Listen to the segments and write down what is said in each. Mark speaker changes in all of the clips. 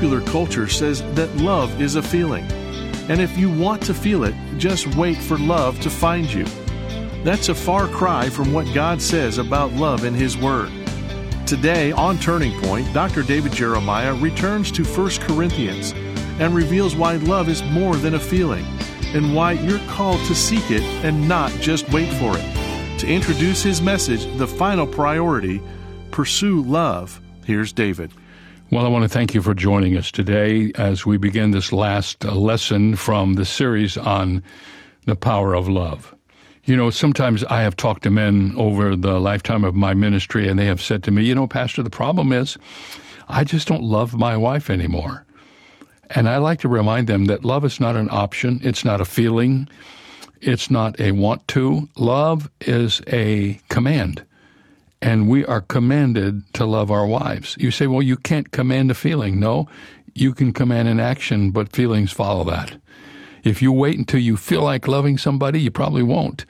Speaker 1: popular culture says that love is a feeling. And if you want to feel it, just wait for love to find you. That's a far cry from what God says about love in His Word. Today, on Turning Point, Dr. David Jeremiah returns to 1 Corinthians and reveals why love is more than a feeling and why you're called to seek it and not just wait for it. To introduce his message, the final priority pursue love. Here's David.
Speaker 2: Well, I want to thank you for joining us today as we begin this last lesson from the series on the power of love. You know, sometimes I have talked to men over the lifetime of my ministry, and they have said to me, You know, Pastor, the problem is I just don't love my wife anymore. And I like to remind them that love is not an option, it's not a feeling, it's not a want to. Love is a command and we are commanded to love our wives. You say, well, you can't command a feeling. No, you can command an action, but feelings follow that. If you wait until you feel like loving somebody, you probably won't.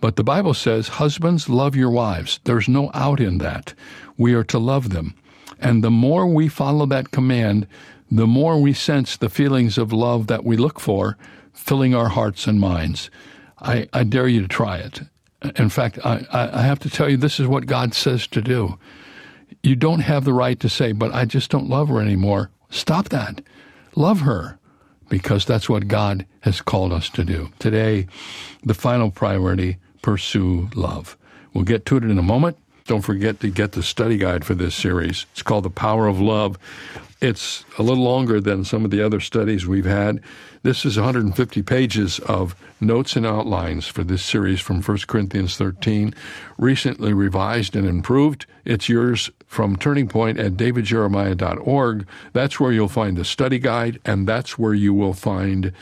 Speaker 2: But the Bible says, husbands, love your wives. There's no out in that. We are to love them. And the more we follow that command, the more we sense the feelings of love that we look for filling our hearts and minds. I, I dare you to try it. In fact, I, I have to tell you, this is what God says to do. You don't have the right to say, but I just don't love her anymore. Stop that. Love her because that's what God has called us to do. Today, the final priority pursue love. We'll get to it in a moment. Don't forget to get the study guide for this series. It's called The Power of Love. It's a little longer than some of the other studies we've had. This is 150 pages of notes and outlines for this series from 1 Corinthians 13, recently revised and improved. It's yours from Turning Point at davidjeremiah.org. That's where you'll find the study guide, and that's where you will find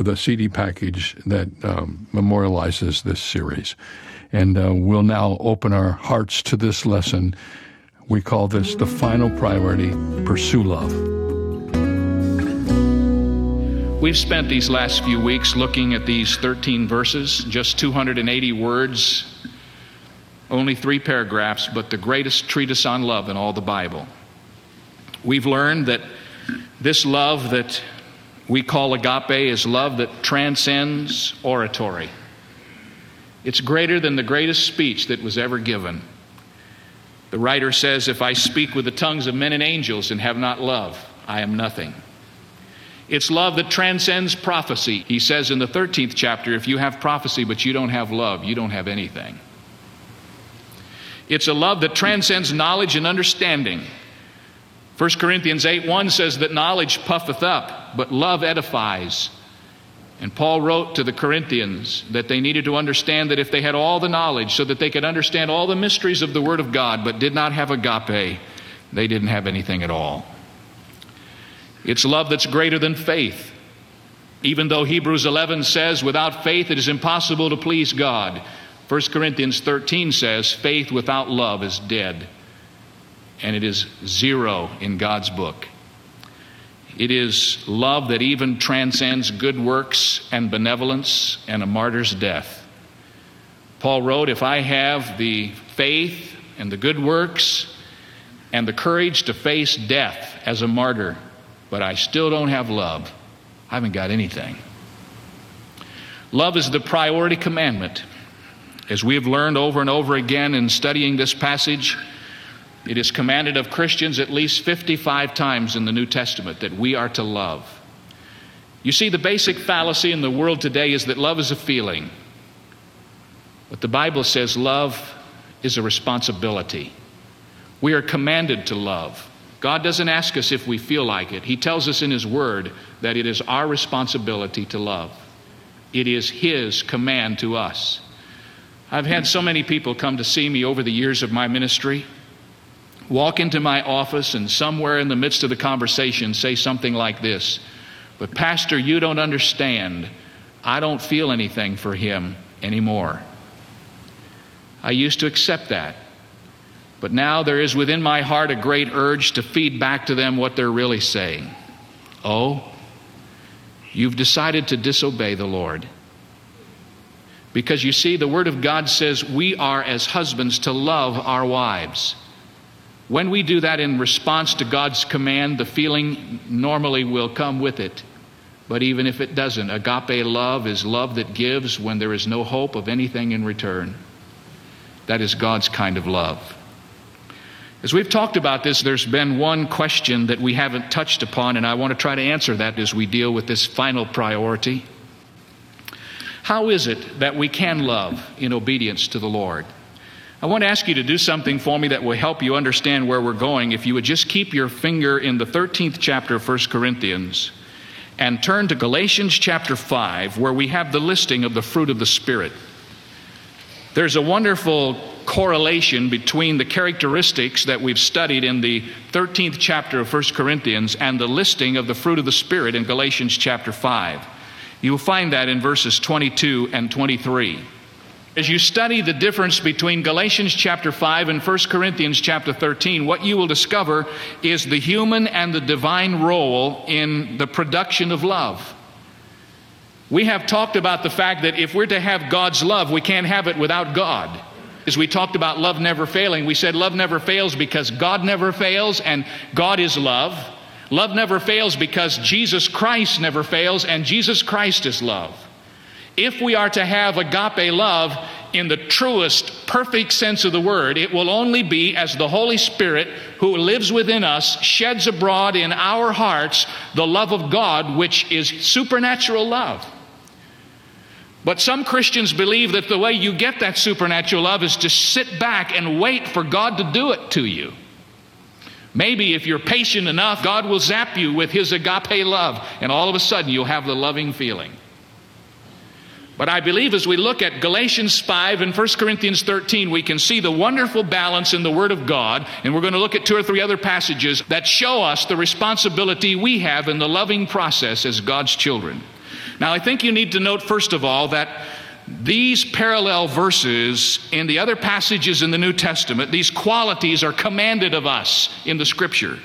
Speaker 2: the CD package that um, memorializes this series. And uh, we'll now open our hearts to this lesson. We call this the final priority pursue love.
Speaker 3: We've spent these last few weeks looking at these 13 verses, just 280 words, only three paragraphs, but the greatest treatise on love in all the Bible. We've learned that this love that we call agape is love that transcends oratory. It's greater than the greatest speech that was ever given. The writer says, If I speak with the tongues of men and angels and have not love, I am nothing. It's love that transcends prophecy. He says in the 13th chapter if you have prophecy but you don't have love, you don't have anything. It's a love that transcends knowledge and understanding. 1 Corinthians 8 1 says that knowledge puffeth up, but love edifies. And Paul wrote to the Corinthians that they needed to understand that if they had all the knowledge so that they could understand all the mysteries of the Word of God but did not have agape, they didn't have anything at all. It's love that's greater than faith. Even though Hebrews 11 says, without faith it is impossible to please God. 1 Corinthians 13 says, faith without love is dead. And it is zero in God's book. It is love that even transcends good works and benevolence and a martyr's death. Paul wrote, If I have the faith and the good works and the courage to face death as a martyr, but I still don't have love, I haven't got anything. Love is the priority commandment. As we have learned over and over again in studying this passage, it is commanded of Christians at least 55 times in the New Testament that we are to love. You see, the basic fallacy in the world today is that love is a feeling. But the Bible says love is a responsibility. We are commanded to love. God doesn't ask us if we feel like it. He tells us in His Word that it is our responsibility to love. It is His command to us. I've had so many people come to see me over the years of my ministry, walk into my office, and somewhere in the midst of the conversation say something like this But, Pastor, you don't understand. I don't feel anything for him anymore. I used to accept that. But now there is within my heart a great urge to feed back to them what they're really saying. Oh, you've decided to disobey the Lord. Because you see, the Word of God says we are, as husbands, to love our wives. When we do that in response to God's command, the feeling normally will come with it. But even if it doesn't, agape love is love that gives when there is no hope of anything in return. That is God's kind of love. As we've talked about this, there's been one question that we haven't touched upon, and I want to try to answer that as we deal with this final priority. How is it that we can love in obedience to the Lord? I want to ask you to do something for me that will help you understand where we're going. If you would just keep your finger in the 13th chapter of 1 Corinthians and turn to Galatians chapter 5, where we have the listing of the fruit of the Spirit. There's a wonderful correlation between the characteristics that we've studied in the 13th chapter of 1 Corinthians and the listing of the fruit of the Spirit in Galatians chapter 5. You'll find that in verses 22 and 23. As you study the difference between Galatians chapter 5 and 1 Corinthians chapter 13, what you will discover is the human and the divine role in the production of love. We have talked about the fact that if we're to have God's love, we can't have it without God. As we talked about love never failing, we said love never fails because God never fails and God is love. Love never fails because Jesus Christ never fails and Jesus Christ is love. If we are to have agape love in the truest, perfect sense of the word, it will only be as the Holy Spirit who lives within us sheds abroad in our hearts the love of God, which is supernatural love. But some Christians believe that the way you get that supernatural love is to sit back and wait for God to do it to you. Maybe if you're patient enough, God will zap you with His agape love, and all of a sudden you'll have the loving feeling. But I believe as we look at Galatians 5 and 1 Corinthians 13, we can see the wonderful balance in the Word of God. And we're going to look at two or three other passages that show us the responsibility we have in the loving process as God's children. Now, I think you need to note, first of all, that these parallel verses in the other passages in the New Testament, these qualities are commanded of us in the Scripture.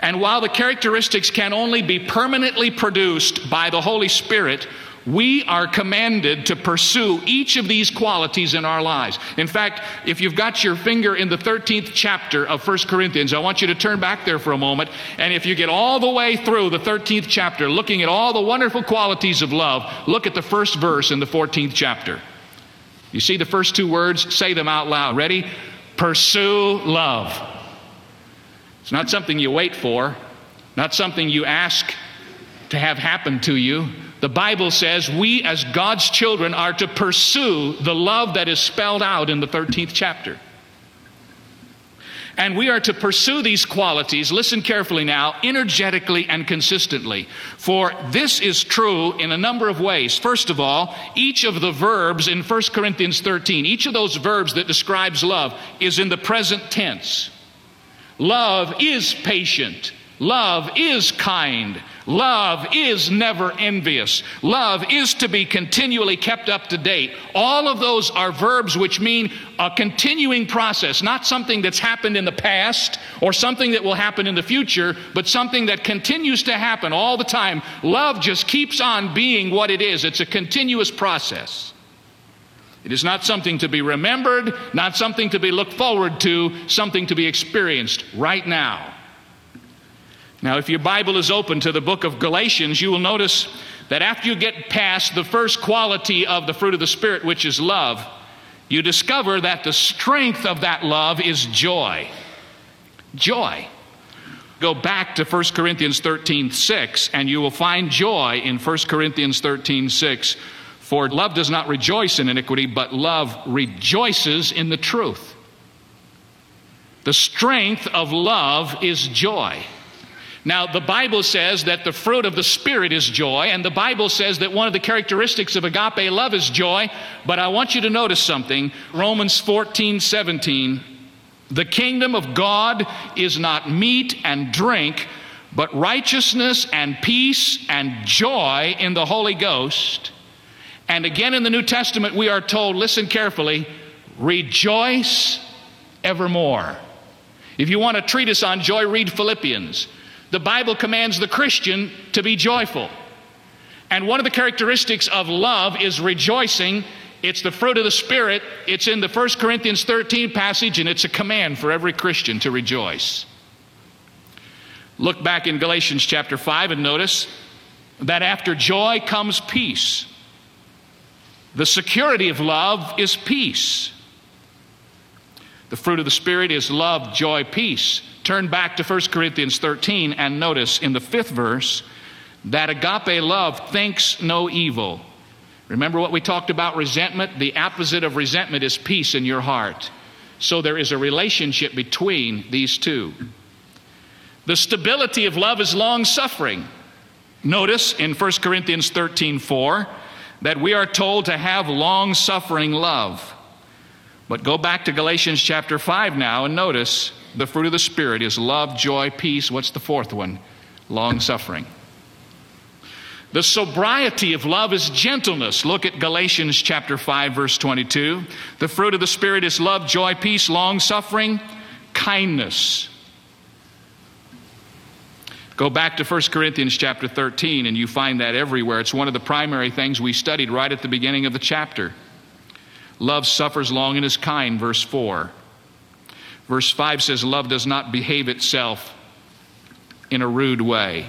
Speaker 3: And while the characteristics can only be permanently produced by the Holy Spirit, we are commanded to pursue each of these qualities in our lives. In fact, if you've got your finger in the 13th chapter of 1 Corinthians, I want you to turn back there for a moment. And if you get all the way through the 13th chapter, looking at all the wonderful qualities of love, look at the first verse in the 14th chapter. You see the first two words? Say them out loud. Ready? Pursue love. It's not something you wait for, not something you ask to have happen to you. The Bible says we, as God's children, are to pursue the love that is spelled out in the 13th chapter. And we are to pursue these qualities, listen carefully now, energetically and consistently. For this is true in a number of ways. First of all, each of the verbs in 1 Corinthians 13, each of those verbs that describes love, is in the present tense. Love is patient. Love is kind. Love is never envious. Love is to be continually kept up to date. All of those are verbs which mean a continuing process, not something that's happened in the past or something that will happen in the future, but something that continues to happen all the time. Love just keeps on being what it is, it's a continuous process. It is not something to be remembered, not something to be looked forward to, something to be experienced right now. Now, if your Bible is open to the book of Galatians, you will notice that after you get past the first quality of the fruit of the Spirit, which is love, you discover that the strength of that love is joy. Joy. Go back to 1 Corinthians 13 6, and you will find joy in 1 Corinthians 13 6. For love does not rejoice in iniquity, but love rejoices in the truth. The strength of love is joy. Now, the Bible says that the fruit of the Spirit is joy, and the Bible says that one of the characteristics of agape love is joy. But I want you to notice something Romans 14 17. The kingdom of God is not meat and drink, but righteousness and peace and joy in the Holy Ghost. And again in the New Testament, we are told, listen carefully, rejoice evermore. If you want a treatise on joy, read Philippians. The Bible commands the Christian to be joyful. And one of the characteristics of love is rejoicing It's the fruit of the Spirit. It's in the 1 Corinthians 13 passage, and it's a command for every Christian to rejoice. Look back in Galatians chapter 5 and notice that after joy comes peace. The security of love is peace. The fruit of the Spirit is love, joy, peace. Turn back to 1 Corinthians 13 and notice in the fifth verse that agape love thinks no evil. Remember what we talked about resentment? The opposite of resentment is peace in your heart. So there is a relationship between these two. The stability of love is long suffering. Notice in 1 Corinthians 13 4 that we are told to have long suffering love. But go back to Galatians chapter 5 now and notice the fruit of the Spirit is love, joy, peace. What's the fourth one? Long suffering. The sobriety of love is gentleness. Look at Galatians chapter 5 verse 22. The fruit of the spirit is love, joy, peace, long suffering, kindness. Go back to 1 Corinthians chapter 13 and you find that everywhere. It's one of the primary things we studied right at the beginning of the chapter. Love suffers long and is kind, verse 4. Verse 5 says, Love does not behave itself in a rude way.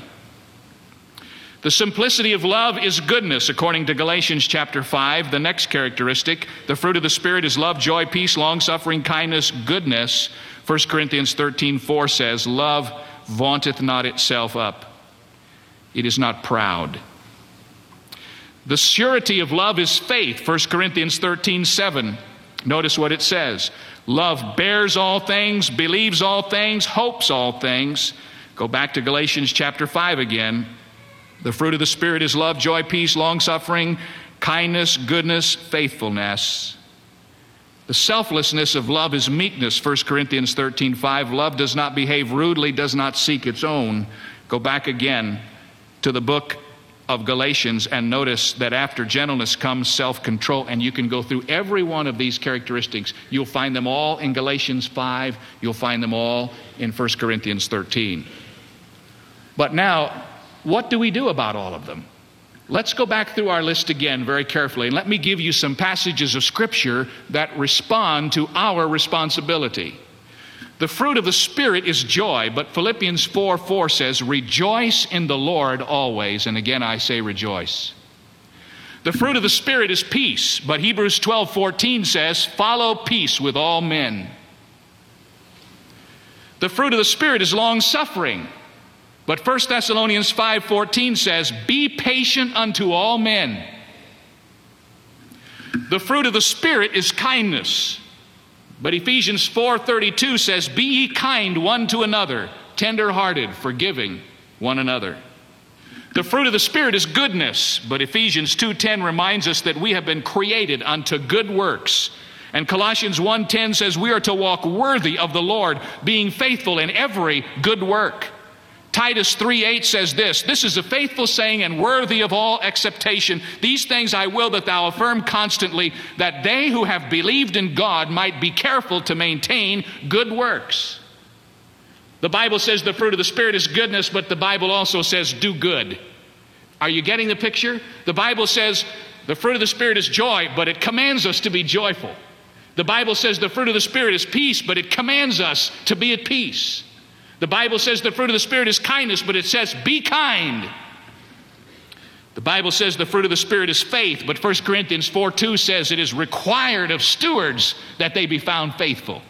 Speaker 3: The simplicity of love is goodness, according to Galatians chapter 5. The next characteristic, the fruit of the Spirit is love, joy, peace, long suffering, kindness, goodness. 1 Corinthians 13 4 says, Love vaunteth not itself up, it is not proud. The surety of love is faith, 1 Corinthians 13 7. Notice what it says Love bears all things, believes all things, hopes all things. Go back to Galatians chapter 5 again. The fruit of the Spirit is love, joy, peace, long suffering, kindness, goodness, faithfulness. The selflessness of love is meekness, 1 Corinthians 13 5. Love does not behave rudely, does not seek its own. Go back again to the book of Galatians and notice that after gentleness comes self control. And you can go through every one of these characteristics. You'll find them all in Galatians 5, you'll find them all in 1 Corinthians 13. But now, what do we do about all of them? Let's go back through our list again very carefully and let me give you some passages of Scripture that respond to our responsibility. The fruit of the Spirit is joy, but Philippians 4 4 says, Rejoice in the Lord always. And again, I say rejoice. The fruit of the Spirit is peace, but Hebrews 12 14 says, Follow peace with all men. The fruit of the Spirit is long suffering, but 1 Thessalonians 5:14 says, "Be patient unto all men." The fruit of the spirit is kindness. But Ephesians 4:32 says, "Be ye kind one to another, tender-hearted, forgiving one another." The fruit of the spirit is goodness, but Ephesians 2:10 reminds us that we have been created unto good works. And Colossians 1:10 says we are to walk worthy of the Lord, being faithful in every good work. Titus 3:8 says this, this is a faithful saying and worthy of all acceptation. These things I will that thou affirm constantly that they who have believed in God might be careful to maintain good works. The Bible says the fruit of the spirit is goodness, but the Bible also says do good. Are you getting the picture? The Bible says the fruit of the spirit is joy, but it commands us to be joyful. The Bible says the fruit of the spirit is peace, but it commands us to be at peace. The Bible says the fruit of the Spirit is kindness, but it says, be kind. The Bible says the fruit of the Spirit is faith, but 1 Corinthians 4 2 says it is required of stewards that they be found faithful.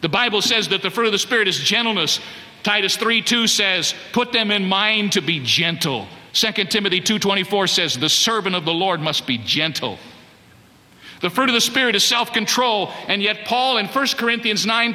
Speaker 3: The Bible says that the fruit of the Spirit is gentleness. Titus 3 2 says, put them in mind to be gentle. 2 Timothy 2.24 says, the servant of the Lord must be gentle. The fruit of the Spirit is self control, and yet Paul in 1 Corinthians 9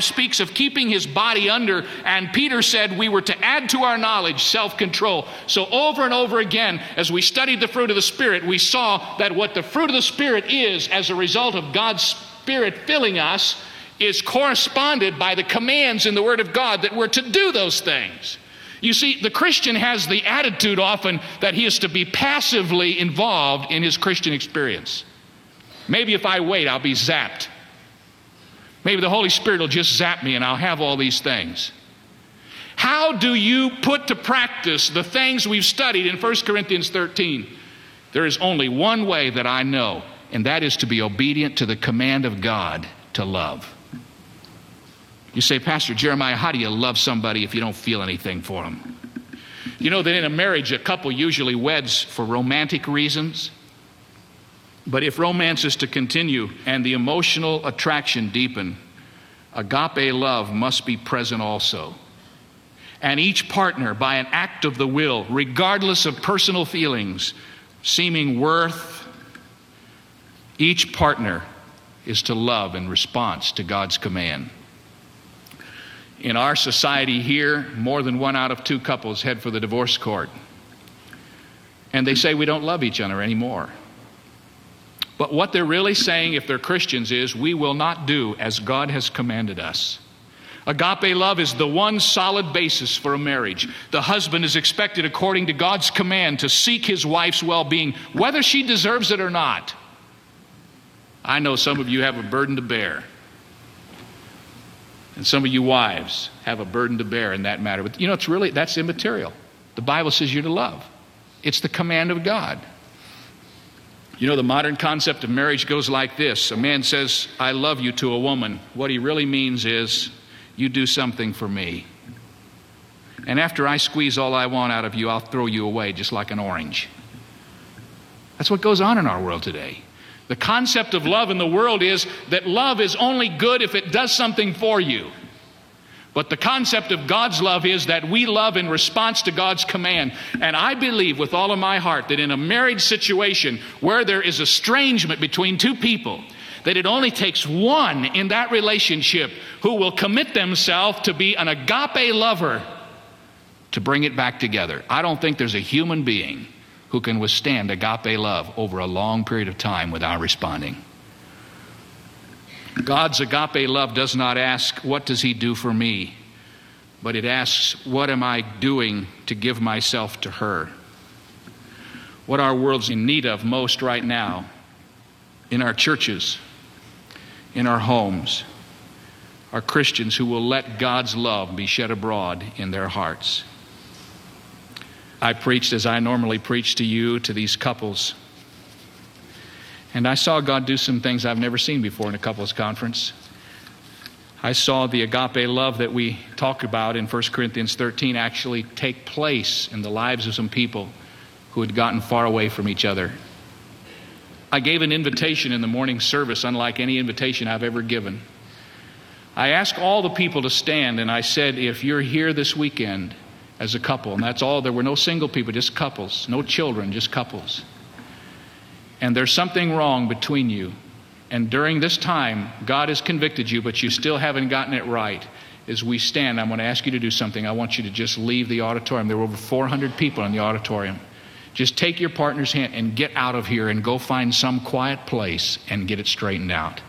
Speaker 3: speaks of keeping his body under, and Peter said we were to add to our knowledge self control. So, over and over again, as we studied the fruit of the Spirit, we saw that what the fruit of the Spirit is as a result of God's Spirit filling us is corresponded by the commands in the Word of God that we're to do those things. You see, the Christian has the attitude often that he is to be passively involved in his Christian experience. Maybe if I wait, I'll be zapped. Maybe the Holy Spirit will just zap me and I'll have all these things. How do you put to practice the things we've studied in 1 Corinthians 13? There is only one way that I know, and that is to be obedient to the command of God to love. You say, Pastor Jeremiah, how do you love somebody if you don't feel anything for them? You know that in a marriage, a couple usually weds for romantic reasons. But if romance is to continue and the emotional attraction deepen, agape love must be present also. And each partner, by an act of the will, regardless of personal feelings, seeming worth, each partner is to love in response to God's command. In our society here, more than one out of two couples head for the divorce court. And they say we don't love each other anymore. But what they're really saying, if they're Christians, is we will not do as God has commanded us. Agape love is the one solid basis for a marriage. The husband is expected, according to God's command, to seek his wife's well being, whether she deserves it or not. I know some of you have a burden to bear. And some of you wives have a burden to bear in that matter. But you know, it's really, that's immaterial. The Bible says you're to love, it's the command of God. You know, the modern concept of marriage goes like this a man says, I love you to a woman. What he really means is, you do something for me. And after I squeeze all I want out of you, I'll throw you away just like an orange. That's what goes on in our world today. The concept of love in the world is that love is only good if it does something for you. But the concept of God's love is that we love in response to God's command. And I believe with all of my heart that in a marriage situation where there is estrangement between two people, that it only takes one in that relationship who will commit themselves to be an agape lover to bring it back together. I don't think there's a human being who can withstand agape love over a long period of time without responding. God's agape love does not ask, What does He do for me? but it asks, What am I doing to give myself to her? What our world's in need of most right now, in our churches, in our homes, are Christians who will let God's love be shed abroad in their hearts. I preached as I normally preach to you, to these couples and I saw God do some things I've never seen before in a couples conference. I saw the agape love that we talk about in 1 Corinthians 13 actually take place in the lives of some people who had gotten far away from each other. I gave an invitation in the morning service, unlike any invitation I've ever given. I asked all the people to stand, and I said, If you're here this weekend as a couple, and that's all, there were no single people, just couples, no children, just couples and there's something wrong between you, and during this time, God has convicted you, but you still haven't gotten it right, as we stand, I'm going to ask you to do something. I want you to just leave the auditorium. There were over 400 people in the auditorium. Just take your partner's hand and get out of here and go find some quiet place and get it straightened out.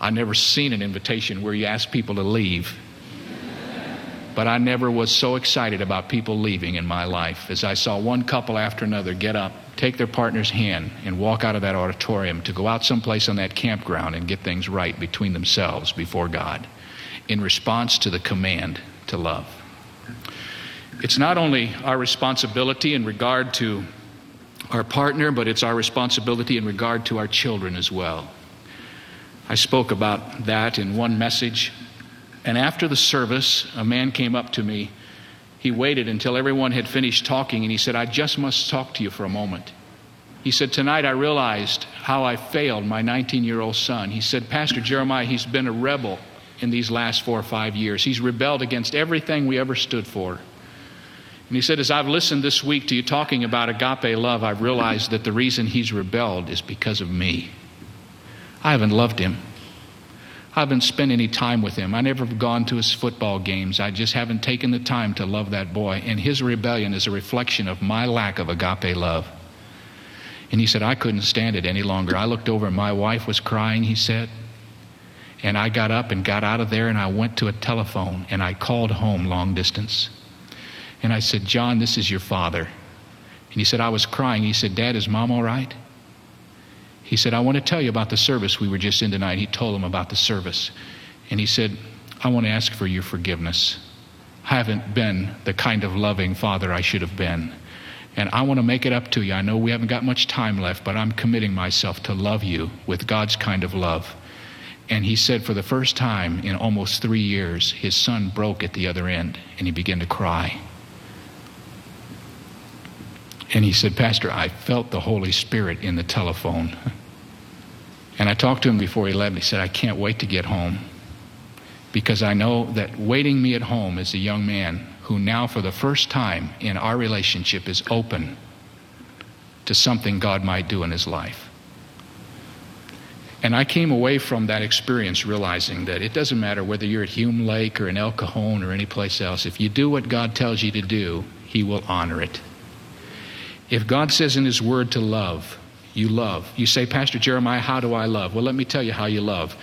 Speaker 3: I've never seen an invitation where you ask people to leave. But I never was so excited about people leaving in my life as I saw one couple after another get up take their partner's hand and walk out of that auditorium to go out someplace on that campground and get things right between themselves before God in response to the command to love. It's not only our responsibility in regard to our partner, but it's our responsibility in regard to our children as well. I spoke about that in one message. And after the service, a man came up to me he waited until everyone had finished talking and he said, I just must talk to you for a moment. He said, Tonight I realized how I failed my 19 year old son. He said, Pastor Jeremiah, he's been a rebel in these last four or five years. He's rebelled against everything we ever stood for. And he said, As I've listened this week to you talking about agape love, I've realized that the reason he's rebelled is because of me. I haven't loved him. I haven't spent any time with him. I never have gone to his football games. I just haven't taken the time to love that boy. And his rebellion is a reflection of my lack of agape love. And he said, I couldn't stand it any longer. I looked over and my wife was crying, he said. And I got up and got out of there and I went to a telephone and I called home long distance. And I said, John, this is your father. And he said, I was crying. He said, Dad, is mom all right? He said, I want to tell you about the service we were just in tonight. He told him about the service. And he said, I want to ask for your forgiveness. I haven't been the kind of loving father I should have been. And I want to make it up to you. I know we haven't got much time left, but I'm committing myself to love you with God's kind of love. And he said, for the first time in almost three years, his son broke at the other end and he began to cry. And he said, Pastor, I felt the Holy Spirit in the telephone. And I talked to him before he left. He said, I can't wait to get home because I know that waiting me at home is a young man who now, for the first time in our relationship, is open to something God might do in his life. And I came away from that experience realizing that it doesn't matter whether you're at Hume Lake or in El Cajon or any place else, if you do what God tells you to do, He will honor it. If God says in His Word to love, you love. You say, Pastor Jeremiah, how do I love? Well, let me tell you how you love.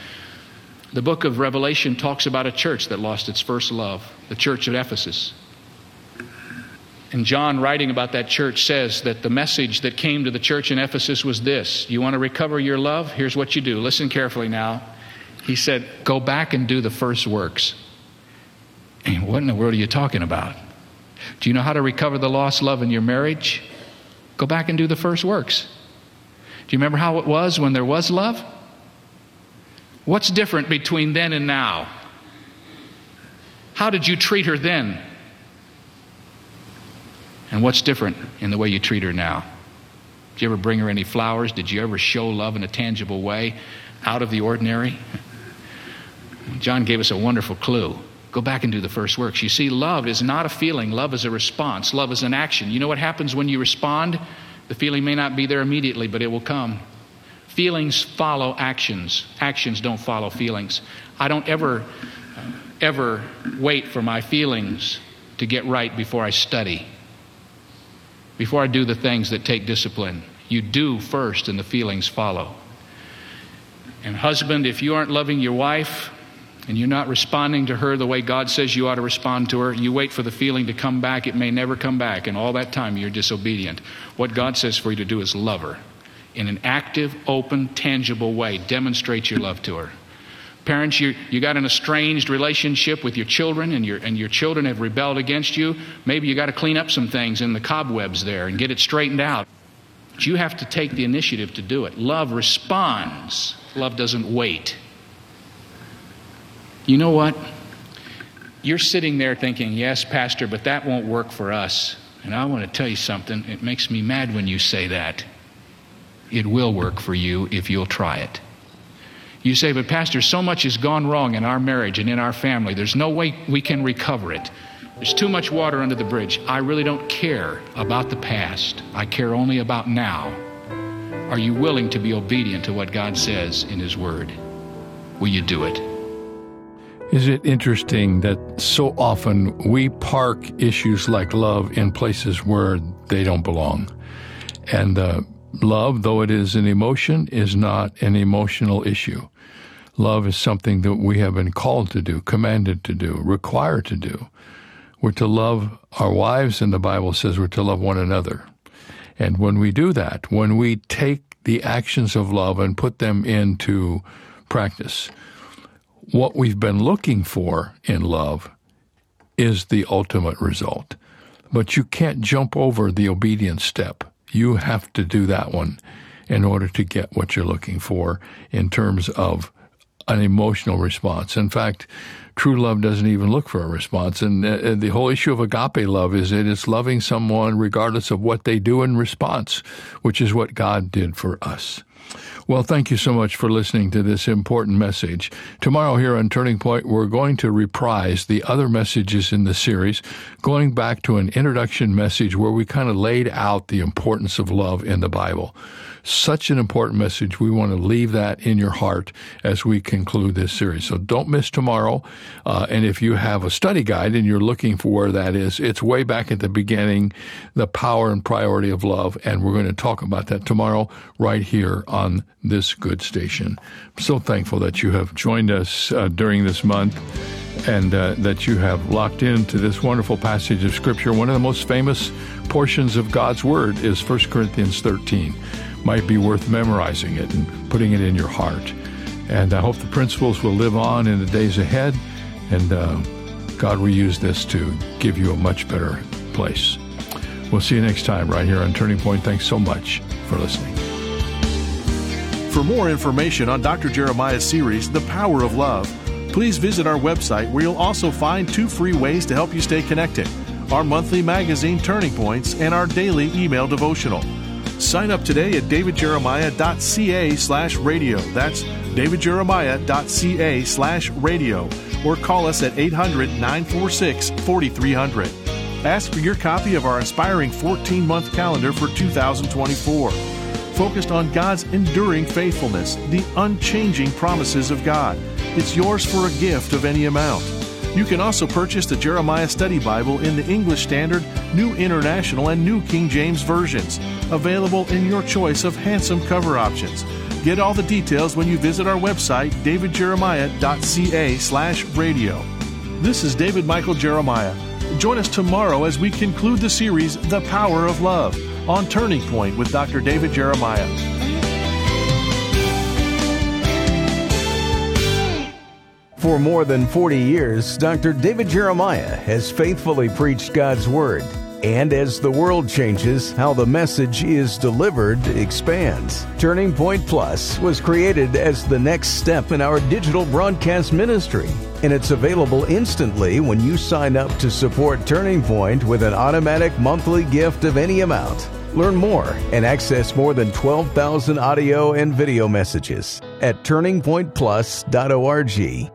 Speaker 3: The book of Revelation talks about a church that lost its first love, the church at Ephesus. And John, writing about that church, says that the message that came to the church in Ephesus was this You want to recover your love? Here's what you do. Listen carefully now. He said, Go back and do the first works. And what in the world are you talking about? Do you know how to recover the lost love in your marriage? Go back and do the first works. Do you remember how it was when there was love? What's different between then and now? How did you treat her then? And what's different in the way you treat her now? Did you ever bring her any flowers? Did you ever show love in a tangible way out of the ordinary? John gave us a wonderful clue. Go back and do the first works. You see, love is not a feeling, love is a response, love is an action. You know what happens when you respond? The feeling may not be there immediately, but it will come. Feelings follow actions. Actions don't follow feelings. I don't ever, ever wait for my feelings to get right before I study, before I do the things that take discipline. You do first, and the feelings follow. And, husband, if you aren't loving your wife and you're not responding to her the way God says you ought to respond to her, you wait for the feeling to come back. It may never come back, and all that time you're disobedient. What God says for you to do is love her in an active, open, tangible way. Demonstrate your love to her. Parents, you, you got an estranged relationship with your children, and your, and your children have rebelled against you. Maybe you got to clean up some things in the cobwebs there and get it straightened out. But you have to take the initiative to do it. Love responds, love doesn't wait. You know what? You're sitting there thinking, yes, Pastor, but that won't work for us. And I want to tell you something. It makes me mad when you say that it will work for you if you'll try it. You say, but Pastor, so much has gone wrong in our marriage and in our family. There's no way we can recover it. There's too much water under the bridge. I really don't care about the past. I care only about now. Are you willing to be obedient to what God says in His Word? Will you do it?
Speaker 2: Is it interesting that so often we park issues like love in places where they don't belong? And uh, Love, though it is an emotion, is not an emotional issue. Love is something that we have been called to do, commanded to do, required to do. We're to love our wives, and the Bible says we're to love one another. And when we do that, when we take the actions of love and put them into practice, what we've been looking for in love is the ultimate result. But you can't jump over the obedience step. You have to do that one in order to get what you're looking for in terms of an emotional response. In fact, true love doesn't even look for a response. And uh, the whole issue of agape love is that it's loving someone regardless of what they do in response, which is what God did for us. Well, thank you so much for listening to this important message. Tomorrow, here on Turning Point, we're going to reprise the other messages in the series, going back to an introduction message where we kind of laid out the importance of love in the Bible. Such an important message. We want to leave that in your heart as we conclude this series. So don't miss tomorrow. Uh, and if you have a study guide and you're looking for where that is, it's way back at the beginning, the power and priority of love. And we're going to talk about that tomorrow right here on this good station. I'm so thankful that you have joined us uh, during this month and uh, that you have locked into this wonderful passage of Scripture. One of the most famous portions of God's Word is 1 Corinthians 13 might be worth memorizing it and putting it in your heart. And I hope the principles will live on in the days ahead, and uh, God will use this to give you a much better place. We'll see you next time right here on Turning Point. Thanks so much for listening.
Speaker 1: For more information on Dr. Jeremiah's series, The Power of Love, please visit our website where you'll also find two free ways to help you stay connected our monthly magazine Turning Points and our daily email devotional. Sign up today at davidjeremiah.ca slash radio. That's davidjeremiah.ca slash radio. Or call us at 800 946 4300. Ask for your copy of our inspiring 14 month calendar for 2024. Focused on God's enduring faithfulness, the unchanging promises of God. It's yours for a gift of any amount. You can also purchase the Jeremiah Study Bible in the English Standard, New International, and New King James versions, available in your choice of handsome cover options. Get all the details when you visit our website, davidjeremiah.ca slash radio. This is David Michael Jeremiah. Join us tomorrow as we conclude the series, The Power of Love, on Turning Point with Dr. David Jeremiah.
Speaker 4: For more than 40 years, Dr. David Jeremiah has faithfully preached God's Word. And as the world changes, how the message is delivered expands. Turning Point Plus was created as the next step in our digital broadcast ministry. And it's available instantly when you sign up to support Turning Point with an automatic monthly gift of any amount. Learn more and access more than 12,000 audio and video messages at turningpointplus.org.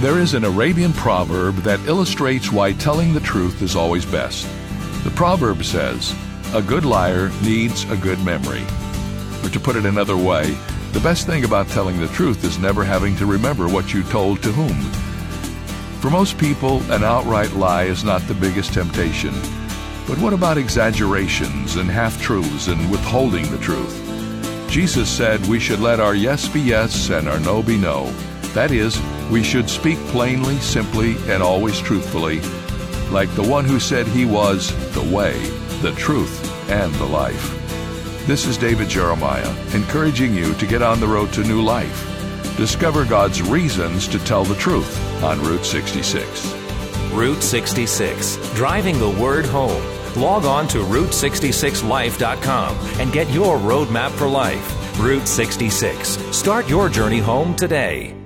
Speaker 5: There is an Arabian proverb that illustrates why telling the truth is always best. The proverb says, A good liar needs a good memory. Or to put it another way, the best thing about telling the truth is never having to remember what you told to whom. For most people, an outright lie is not the biggest temptation. But what about exaggerations and half truths and withholding the truth? Jesus said we should let our yes be yes and our no be no. That is, we should speak plainly, simply, and always truthfully, like the one who said he was the way, the truth, and the life. This is David Jeremiah, encouraging you to get on the road to new life. Discover God's reasons to tell the truth on Route 66.
Speaker 6: Route 66, driving the word home. Log on to Route66Life.com and get your roadmap for life. Route 66. Start your journey home today.